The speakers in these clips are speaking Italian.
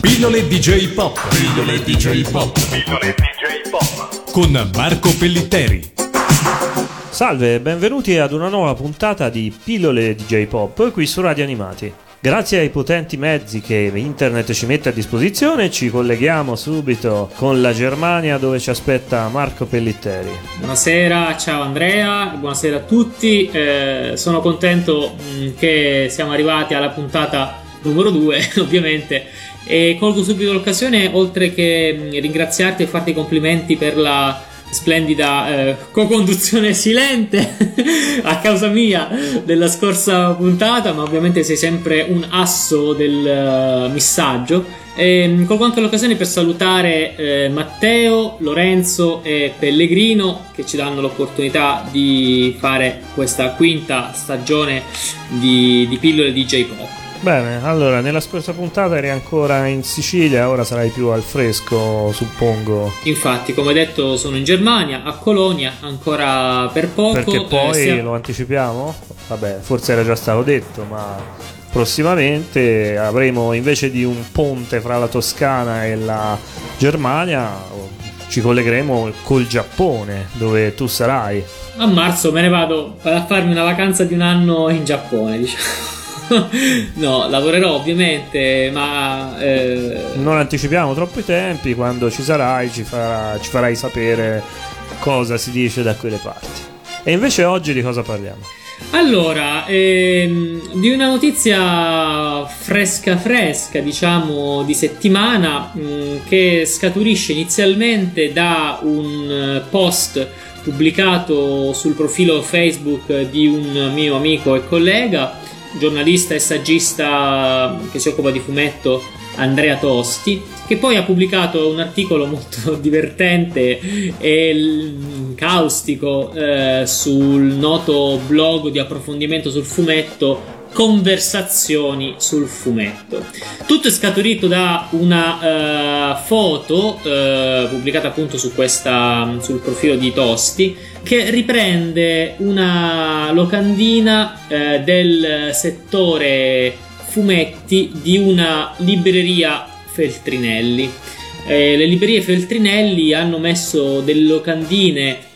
Pillole DJ Pop. Pillole DJ Pop. Pillole DJ Pop. Con Marco Pellitteri. Salve e benvenuti ad una nuova puntata di Pillole DJ Pop qui su Radio Animati. Grazie ai potenti mezzi che internet ci mette a disposizione ci colleghiamo subito con la Germania dove ci aspetta Marco Pellitteri. Buonasera, ciao Andrea, buonasera a tutti, eh, sono contento mh, che siamo arrivati alla puntata numero 2 ovviamente e colgo subito l'occasione oltre che mh, ringraziarti e farti i complimenti per la splendida eh, co-conduzione silente a causa mia della scorsa puntata, ma ovviamente sei sempre un asso del uh, missaggio. E, colgo anche l'occasione per salutare eh, Matteo, Lorenzo e Pellegrino che ci danno l'opportunità di fare questa quinta stagione di, di pillole DJ Pop. Bene, allora nella scorsa puntata eri ancora in Sicilia, ora sarai più al fresco, suppongo. Infatti, come detto, sono in Germania, a Colonia, ancora per poco. Perché poi eh, lo anticipiamo? Vabbè, forse era già stato detto, ma prossimamente avremo invece di un ponte fra la Toscana e la Germania, ci collegheremo col Giappone, dove tu sarai. a marzo me ne vado vado a farmi una vacanza di un anno in Giappone, diciamo. no, lavorerò ovviamente, ma eh, Non anticipiamo troppo i tempi, quando ci sarai ci, farà- ci farai sapere cosa si dice da quelle parti. E invece oggi di cosa parliamo? Allora, ehm, di una notizia fresca fresca, diciamo, di settimana, mh, che scaturisce inizialmente da un post pubblicato sul profilo Facebook di un mio amico e collega, giornalista e saggista che si occupa di fumetto Andrea Tosti, che poi ha pubblicato un articolo molto divertente e caustico eh, sul noto blog di approfondimento sul fumetto Conversazioni sul fumetto. Tutto è scaturito da una eh, foto eh, pubblicata appunto su questa, sul profilo di Tosti che riprende una locandina eh, del settore fumetti di una libreria Feltrinelli. Eh, le librerie Feltrinelli hanno messo delle locandine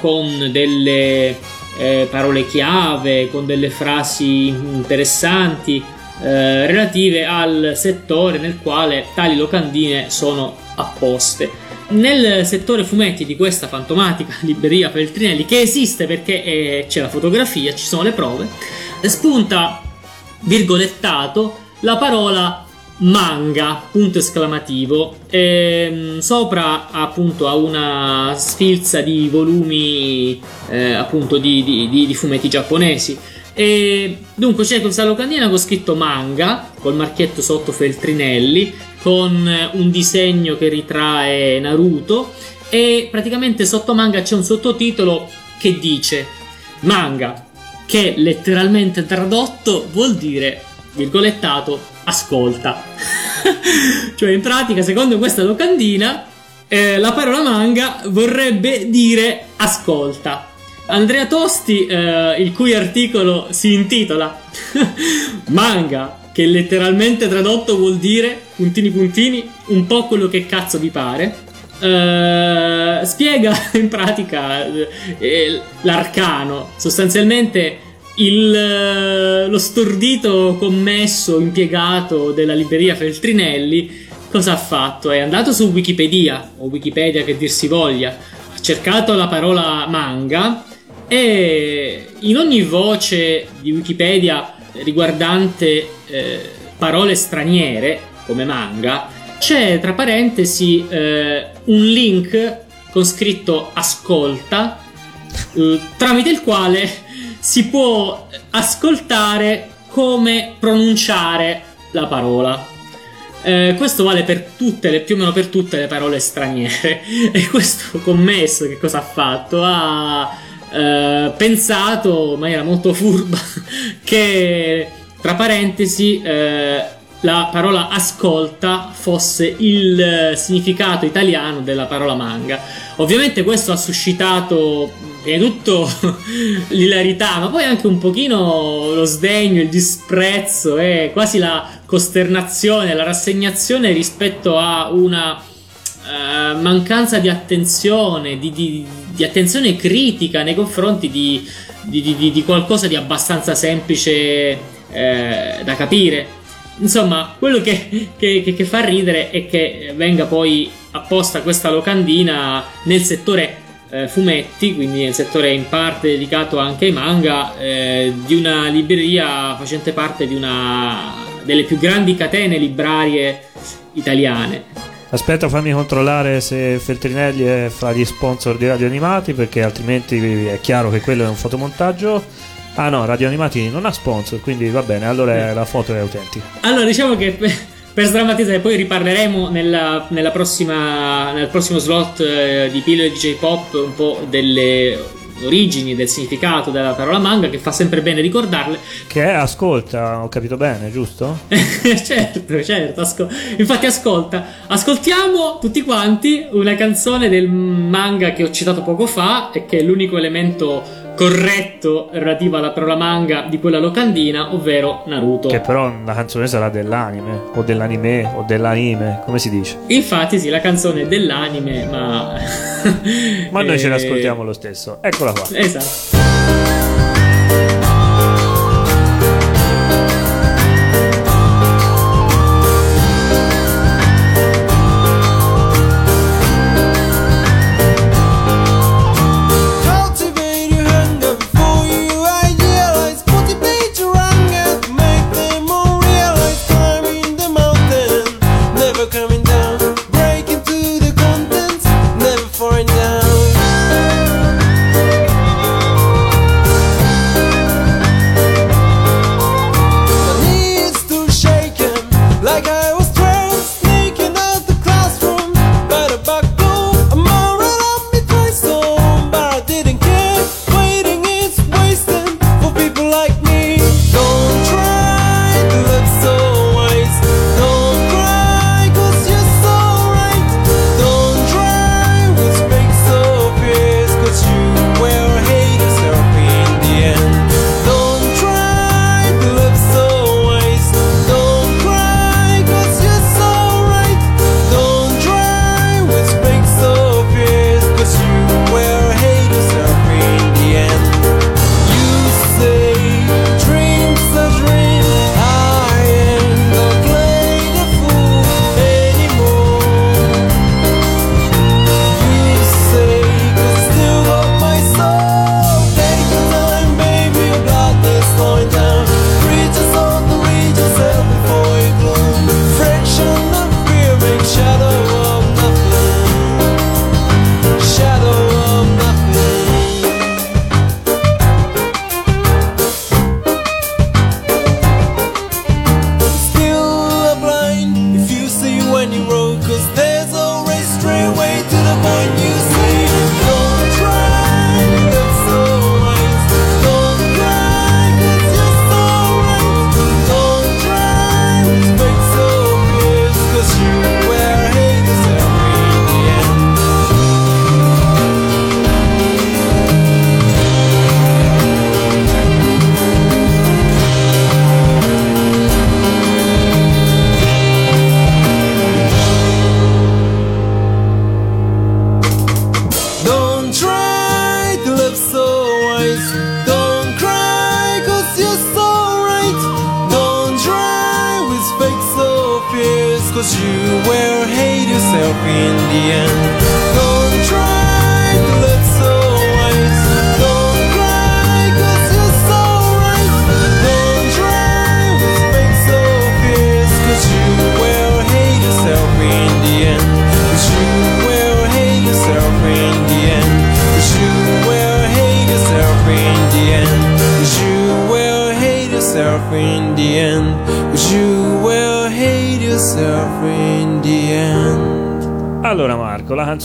con delle eh, parole chiave, con delle frasi interessanti eh, relative al settore nel quale tali locandine sono apposte. Nel settore fumetti di questa fantomatica libreria Feltrinelli, che esiste perché eh, c'è la fotografia, ci sono le prove, spunta virgolettato la parola manga punto esclamativo. Ehm, sopra appunto a una sfilza di volumi eh, appunto di, di- di- di fumetti giapponesi. E dunque c'è questa locandina con scritto manga col marchietto sotto Feltrinelli con un disegno che ritrae Naruto. E praticamente sotto manga c'è un sottotitolo che dice manga che letteralmente tradotto vuol dire virgolettato ascolta. Cioè in pratica secondo questa locandina eh, la parola manga vorrebbe dire ascolta. Andrea Tosti eh, il cui articolo si intitola manga che letteralmente tradotto vuol dire puntini puntini un po' quello che cazzo vi pare eh, spiega in pratica eh, l'arcano. Sostanzialmente il, eh, lo stordito commesso impiegato della libreria Feltrinelli cosa ha fatto? È andato su Wikipedia o Wikipedia che dir si voglia ha cercato la parola manga e in ogni voce di Wikipedia riguardante eh, parole straniere come manga c'è tra parentesi eh, un link con scritto ascolta eh, tramite il quale si può ascoltare come pronunciare la parola. Eh, questo vale per tutte le, più o meno per tutte le parole straniere. E questo commesso che cosa ha fatto? Ha eh, pensato in maniera molto furba che tra parentesi eh, la parola ascolta fosse il significato italiano della parola manga. Ovviamente questo ha suscitato prima di tutto l'ilarità, ma poi anche un pochino lo sdegno, il disprezzo e quasi la costernazione, la rassegnazione rispetto a una uh, mancanza di attenzione, di, di, di, attenzione critica nei confronti di, di qualcosa di abbastanza semplice eh, da capire. Insomma, quello che, che, che, fa ridere è che venga poi apposta questa locandina nel settore eh, fumetti, quindi nel settore in parte dedicato anche ai manga, eh, di una libreria facente parte di una delle più grandi catene librarie italiane. Aspetta, fammi controllare se Feltrinelli è fra gli sponsor di Radio Animati, perché altrimenti è chiaro che quello è un fotomontaggio. Ah no, Radio Animati non ha sponsor, quindi va bene, allora la foto è autentica. Allora, diciamo che per sdrammatizzare, poi riparleremo nella, nella prossima, nel prossimo slot eh, di Pillole DJ Pop un po' delle origini, del significato della parola manga, che fa sempre bene ricordarle. Che è ascolta, ho capito bene, giusto? certo, certo. Asco- infatti, ascolta, ascoltiamo tutti quanti una canzone del manga che ho citato poco fa e che è l'unico elemento corretto relativo alla parola manga di quella locandina, ovvero Naruto. Che però la canzone sarà dell'anime, o dell'anime, o dell'anime, come si dice? Infatti sì, la canzone è dell'anime, ma... ma noi e... ce l'ascoltiamo lo stesso. Eccola qua. Esatto.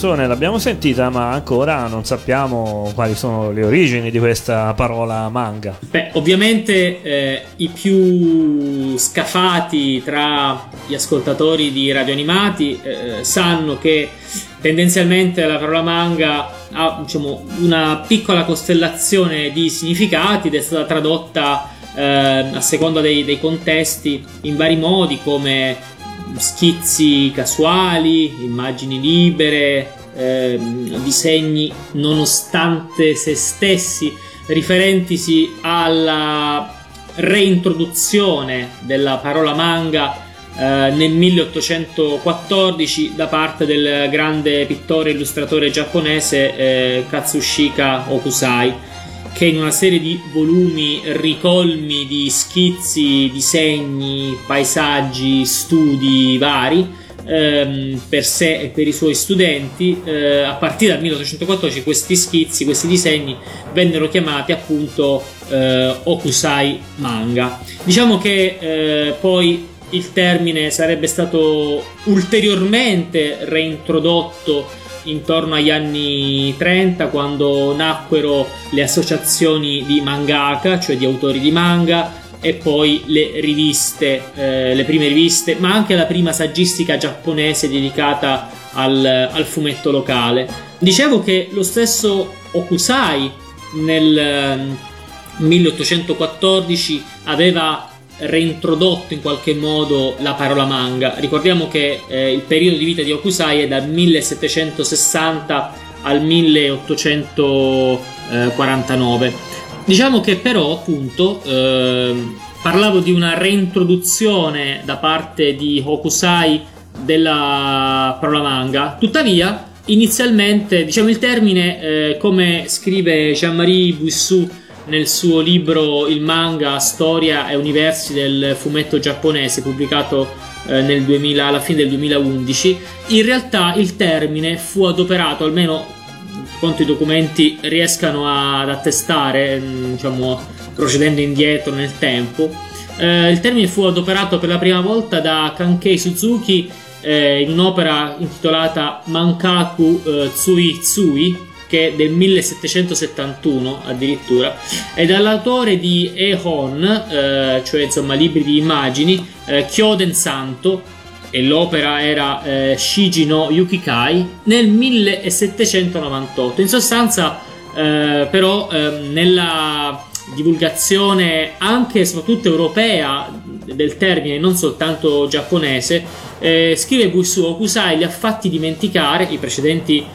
Canzone l'abbiamo sentita, ma ancora non sappiamo quali sono le origini di questa parola manga. Beh, ovviamente eh, i più scafati tra gli ascoltatori di radio animati eh, sanno che tendenzialmente la parola manga ha diciamo, una piccola costellazione di significati ed è stata tradotta eh, a seconda dei, dei contesti in vari modi come schizzi casuali, immagini libere, eh, disegni nonostante se stessi, riferentisi alla reintroduzione della parola manga eh, nel 1814 da parte del grande pittore e illustratore giapponese eh, Katsushika Okusai che in una serie di volumi ricolmi di schizzi, disegni, paesaggi, studi vari ehm, per sé e per i suoi studenti, eh, a partire dal 1814 questi schizzi, questi disegni vennero chiamati appunto eh, Okusai manga. Diciamo che eh, poi il termine sarebbe stato ulteriormente reintrodotto intorno agli anni 30 quando nacquero le associazioni di mangaka, cioè di autori di manga, e poi le riviste, eh, le prime riviste, ma anche la prima saggistica giapponese dedicata al, al fumetto locale. Dicevo che lo stesso Okusai nel 1814 ehm, aveva reintrodotto in qualche modo la parola manga. Ricordiamo che eh, il periodo di vita di Okusai è dal 1760 al 1849. Diciamo che però, appunto, eh, parlavo di una reintroduzione da parte di Hokusai della parola manga. Tuttavia, inizialmente, diciamo il termine, eh, come scrive Jean-Marie Buissou nel suo libro Il manga, storia e universi del fumetto giapponese, pubblicato eh, nel 2000, alla fine del 2011, in realtà il termine fu adoperato almeno quanto i documenti riescano ad attestare, mm, diciamo, procedendo indietro nel tempo. Eh, il termine fu adoperato per la prima volta da Kankei Suzuki eh, in un'opera intitolata Mankaku eh, Tsui Tsui, che è del 1771 addirittura, e dall'autore di Ehon, eh, cioè insomma libri di immagini, eh, Kyoden Santo, e l'opera era eh, Shiji no Yukikai nel 1798. In sostanza, eh, però, eh, nella divulgazione anche e soprattutto europea del termine, non soltanto giapponese, eh, scrive Busu Okusai li ha fatti dimenticare i precedenti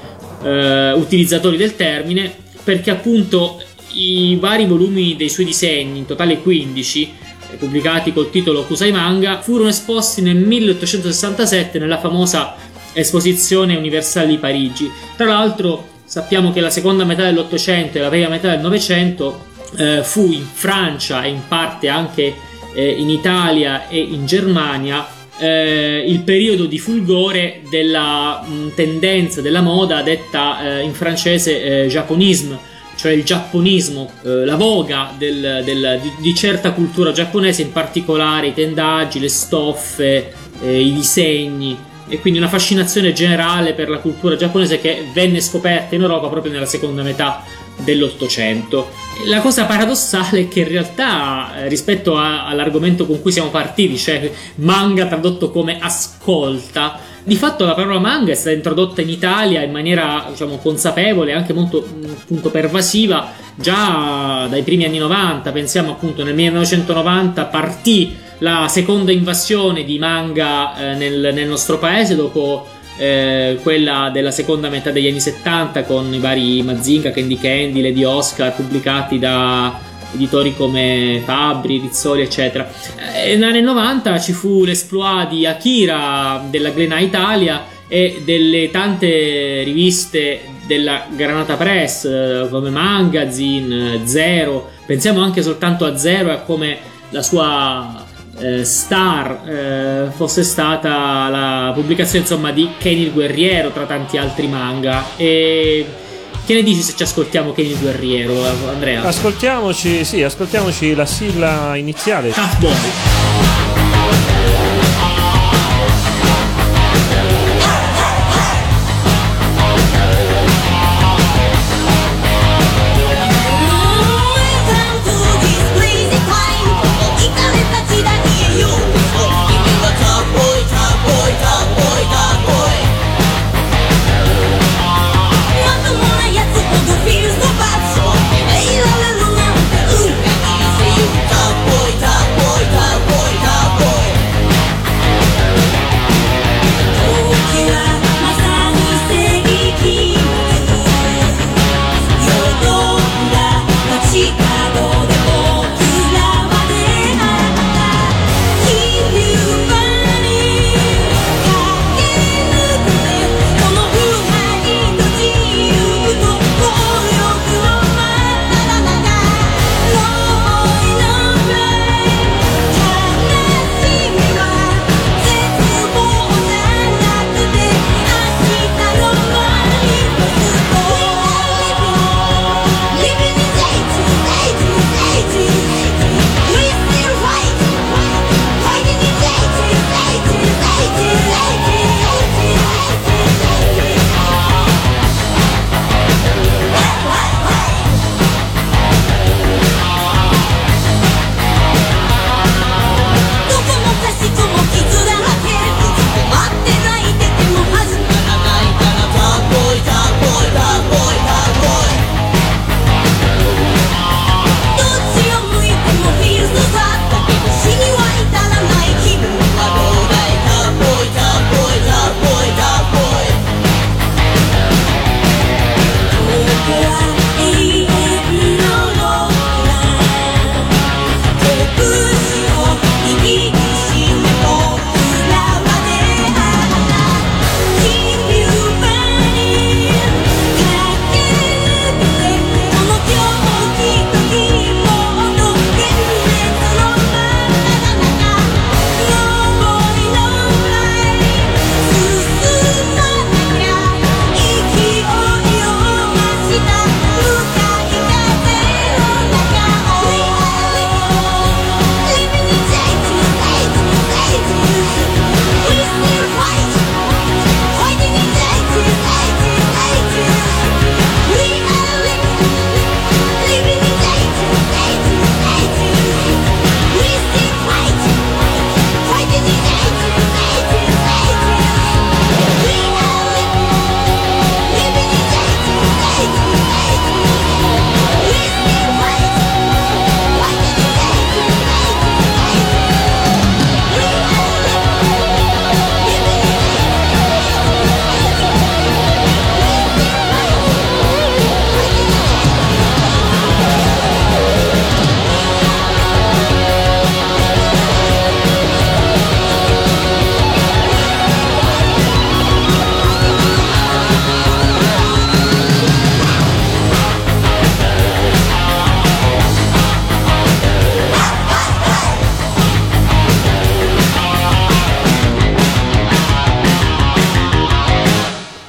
eh, utilizzatori del termine perché appunto i vari volumi dei suoi disegni, in totale 15, pubblicati col titolo Kusai Manga, furono esposti nel 1867 nella famosa Esposizione Universale di Parigi. Tra l'altro sappiamo che la seconda metà dell'Ottocento e la prima metà del Novecento eh, fu in Francia e in parte anche eh, in Italia e in Germania eh, il periodo di fulgore della mh, tendenza della moda detta eh, in francese eh, japonisme cioè il giapponismo, eh, la voga del, del, di, di, certa cultura giapponese, in particolare i tendaggi, le stoffe, eh, i disegni e quindi una fascinazione generale per la cultura giapponese che venne scoperta in Europa proprio nella seconda metà dell'Ottocento. La cosa paradossale è che in realtà eh, rispetto a, all'argomento con cui siamo partiti, cioè manga tradotto come ascolta, di fatto la parola manga è stata introdotta in Italia in maniera diciamo, consapevole e anche molto appunto, pervasiva già dai primi anni 90. Pensiamo appunto nel 1990 partì la seconda invasione di manga eh, nel, nel, nostro paese dopo eh, quella della seconda metà degli anni 70 con i vari Mazinga, Candy Candy, Lady Oscar pubblicati da editori come Fabri, Rizzoli, eccetera. E eh, negli anni 90 ci fu l'esploit di Akira della Glena Italia e delle tante riviste della Granata Press eh, come Magazine, Zero. Pensiamo anche soltanto a Zero e a come la sua eh, star eh, fosse stata la pubblicazione insomma di Kenny il Guerriero tra tanti altri manga e che ne dici se ci ascoltiamo Kenny il Guerriero, Andrea? Ascoltiamoci, sì, ascoltiamoci la sigla iniziale. Tough Boy.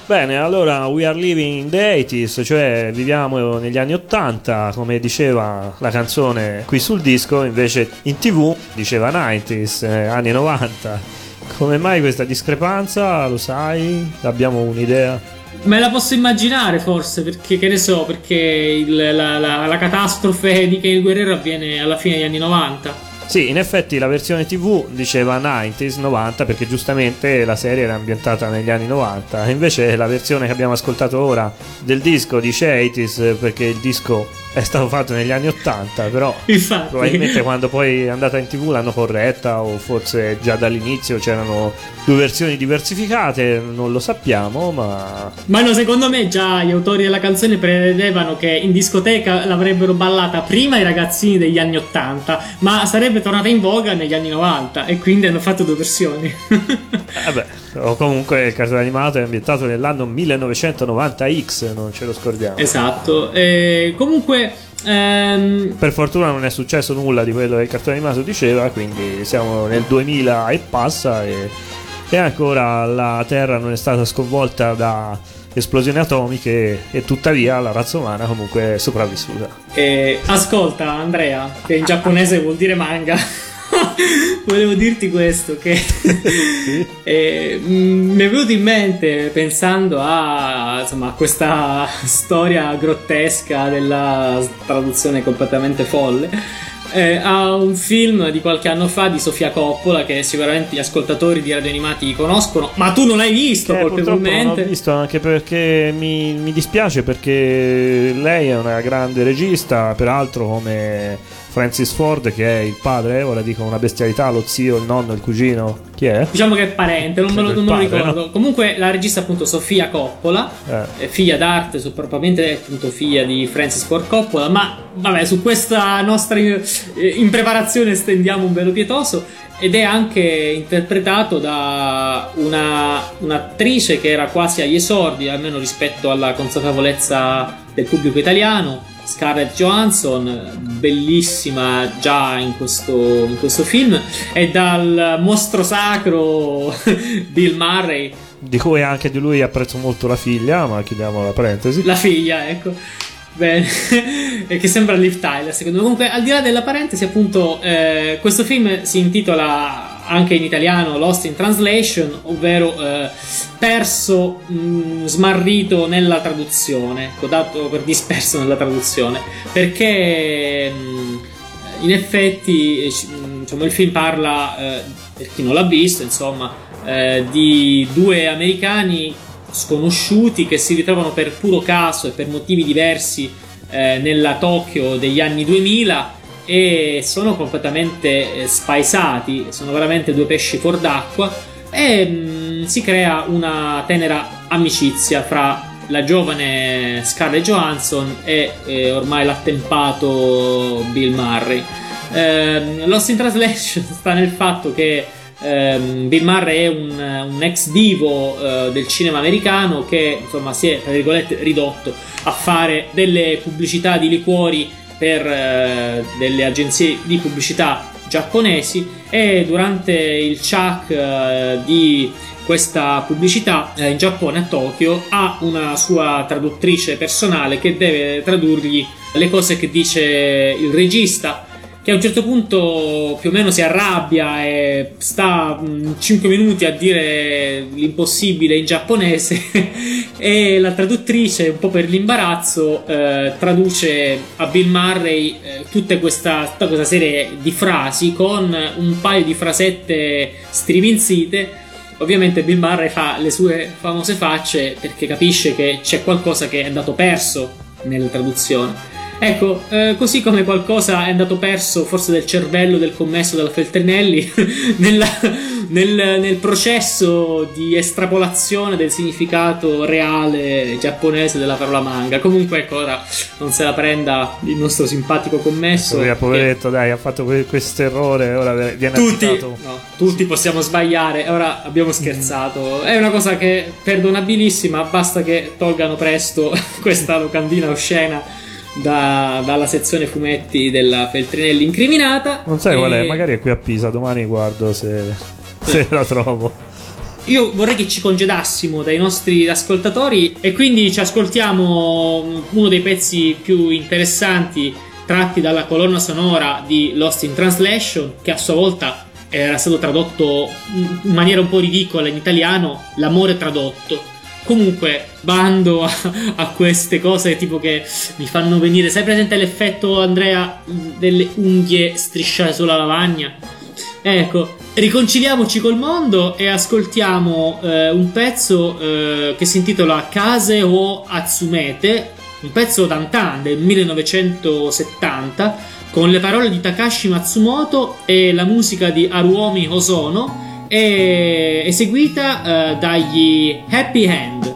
Bene, allora we are living in the 80s, cioè viviamo negli anni 80, come diceva la canzone qui sul disco, invece in tv diceva 90s, eh, anni 90. Come mai questa discrepanza? Lo sai? Abbiamo un'idea? Me la posso immaginare forse, perché che ne so, perché il, la, la, la catastrofe di Kane Guerrero avviene alla fine degli anni 90. Sì, in effetti la versione TV diceva 90s, 90 perché giustamente la serie era ambientata negli anni 90, invece la versione che abbiamo ascoltato ora del disco dice 80s perché il disco è stato fatto negli anni 80, però Infatti. probabilmente quando poi è andata in tv l'hanno corretta o forse già dall'inizio c'erano due versioni diversificate, non lo sappiamo, ma... Ma no, secondo me già gli autori della canzone prevedevano che in discoteca l'avrebbero ballata prima i ragazzini degli anni 80, ma sarebbe tornata in voga negli anni 90 e quindi hanno fatto due versioni. Vabbè, o comunque il cartone animato è ambientato nell'anno 1990X, non ce lo scordiamo. Esatto. E comunque Ehm... Per fortuna non è successo nulla di quello che il cartone animato diceva, quindi siamo nel 2000 e passa e, e ancora la Terra non è stata sconvolta da esplosioni atomiche e tuttavia la razza umana comunque è sopravvissuta. E ascolta Andrea, che in giapponese vuol dire manga. Volevo dirti questo, che eh, mi è venuto in mente pensando a, insomma, a questa storia grottesca della traduzione completamente folle. Eh, a un film di qualche anno fa di Sofia Coppola che sicuramente gli ascoltatori di Radio Animati conoscono, ma tu non l'hai visto eh, colpevolmente. Non l'ho visto anche perché mi, mi dispiace perché lei è una grande regista, peraltro come Francis Ford che è il padre, ora dico una bestialità, lo zio, il nonno, il cugino, chi è? Diciamo che è parente, non, me lo, non padre, ricordo. No? Comunque la regista appunto Sofia Coppola, eh. figlia d'arte, probabilmente appunto figlia di Francis Ford Coppola, ma vabbè su questa nostra eh, impreparazione stendiamo un velo pietoso ed è anche interpretato da una, un'attrice che era quasi agli esordi, almeno rispetto alla consapevolezza del pubblico italiano Scarlett Johansson, bellissima già in questo, in questo film, e dal mostro sacro Bill Murray. Di cui anche di lui apprezzo molto la figlia, ma chiudiamo la parentesi. La figlia, ecco. Bene, e che sembra Liv Tyler, secondo me. Comunque, al di là della parentesi, appunto, eh, questo film si intitola anche in italiano Lost in Translation, ovvero eh, perso, mh, mm, smarrito nella traduzione, ecco, dato per disperso nella traduzione, perché mh, mm, in effetti eh, mm, diciamo, il film parla, eh, per chi non l'ha visto, insomma, eh, di due americani sconosciuti che si ritrovano per puro caso e per motivi diversi eh, nella Tokyo degli anni 2000 e sono completamente eh, spaesati, sono veramente due pesci fuor d'acqua e mh, mm, si crea una tenera amicizia fra la giovane Scarlett Johansson e eh, ormai l'attempato Bill Murray. Eh, Lost in Translation sta nel fatto che ehm, Bill Murray è un, un ex divo eh, del cinema americano che insomma si è tra virgolette ridotto a fare delle pubblicità di liquori per eh, delle agenzie di pubblicità giapponesi e durante il chuck eh, di questa pubblicità eh, in Giappone a Tokyo ha una sua traduttrice personale che deve tradurgli le cose che dice il regista che a un certo punto più o meno si arrabbia e sta 5 minuti a dire l'impossibile in giapponese e la traduttrice, un po' per l'imbarazzo, eh, traduce a Bill Murray eh, tutta, questa, tutta questa serie di frasi con un paio di frasette striminzite. Ovviamente Bill Murray fa le sue famose facce perché capisce che c'è qualcosa che è andato perso nella traduzione. Ecco, eh, così come qualcosa è andato perso, forse del cervello del commesso della Feltrinelli, nella, nel, nel, processo di estrapolazione del significato reale giapponese della parola manga. Comunque, ecco, ora non se la prenda il nostro simpatico commesso. Che, poveretto, dai, ha fatto questo errore, ora viene tutti, no, tutti possiamo sbagliare, ora abbiamo scherzato. È una cosa che perdonabilissima, basta che tolgano presto questa locandina oscena da, dalla sezione fumetti della Feltrinelli incriminata. Non sai e... qual è, magari è qui a Pisa, domani guardo se, se la trovo. io vorrei che ci congedassimo dai nostri ascoltatori e quindi ci ascoltiamo uno dei pezzi più interessanti tratti dalla colonna sonora di Lost in Translation, che a sua volta era stato tradotto in maniera un po' ridicola in italiano, L'amore tradotto. Comunque, bando a, a, queste cose tipo che mi fanno venire. Sai presente l'effetto, Andrea, delle unghie strisciate sulla lavagna? Ecco, riconciliamoci col mondo e ascoltiamo eh, un pezzo eh, che si intitola Case o Atsumete, un pezzo d'antan del 1970 con le parole di Takashi Matsumoto e la musica di Haruomi Hosono e eseguita uh, dagli Happy Hand.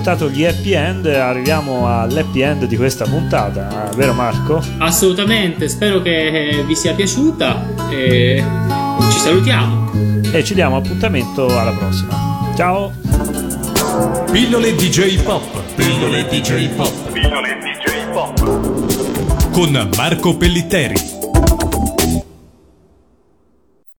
Ascoltato gli happy end arriviamo all'happy end di questa puntata, vero Marco? Assolutamente, spero che vi sia piaciuta e ci salutiamo. E ci diamo appuntamento alla prossima. Ciao! Pillole DJ Pop. Pillole DJ Pop. Pillole DJ Pop. Con Marco Pellitteri.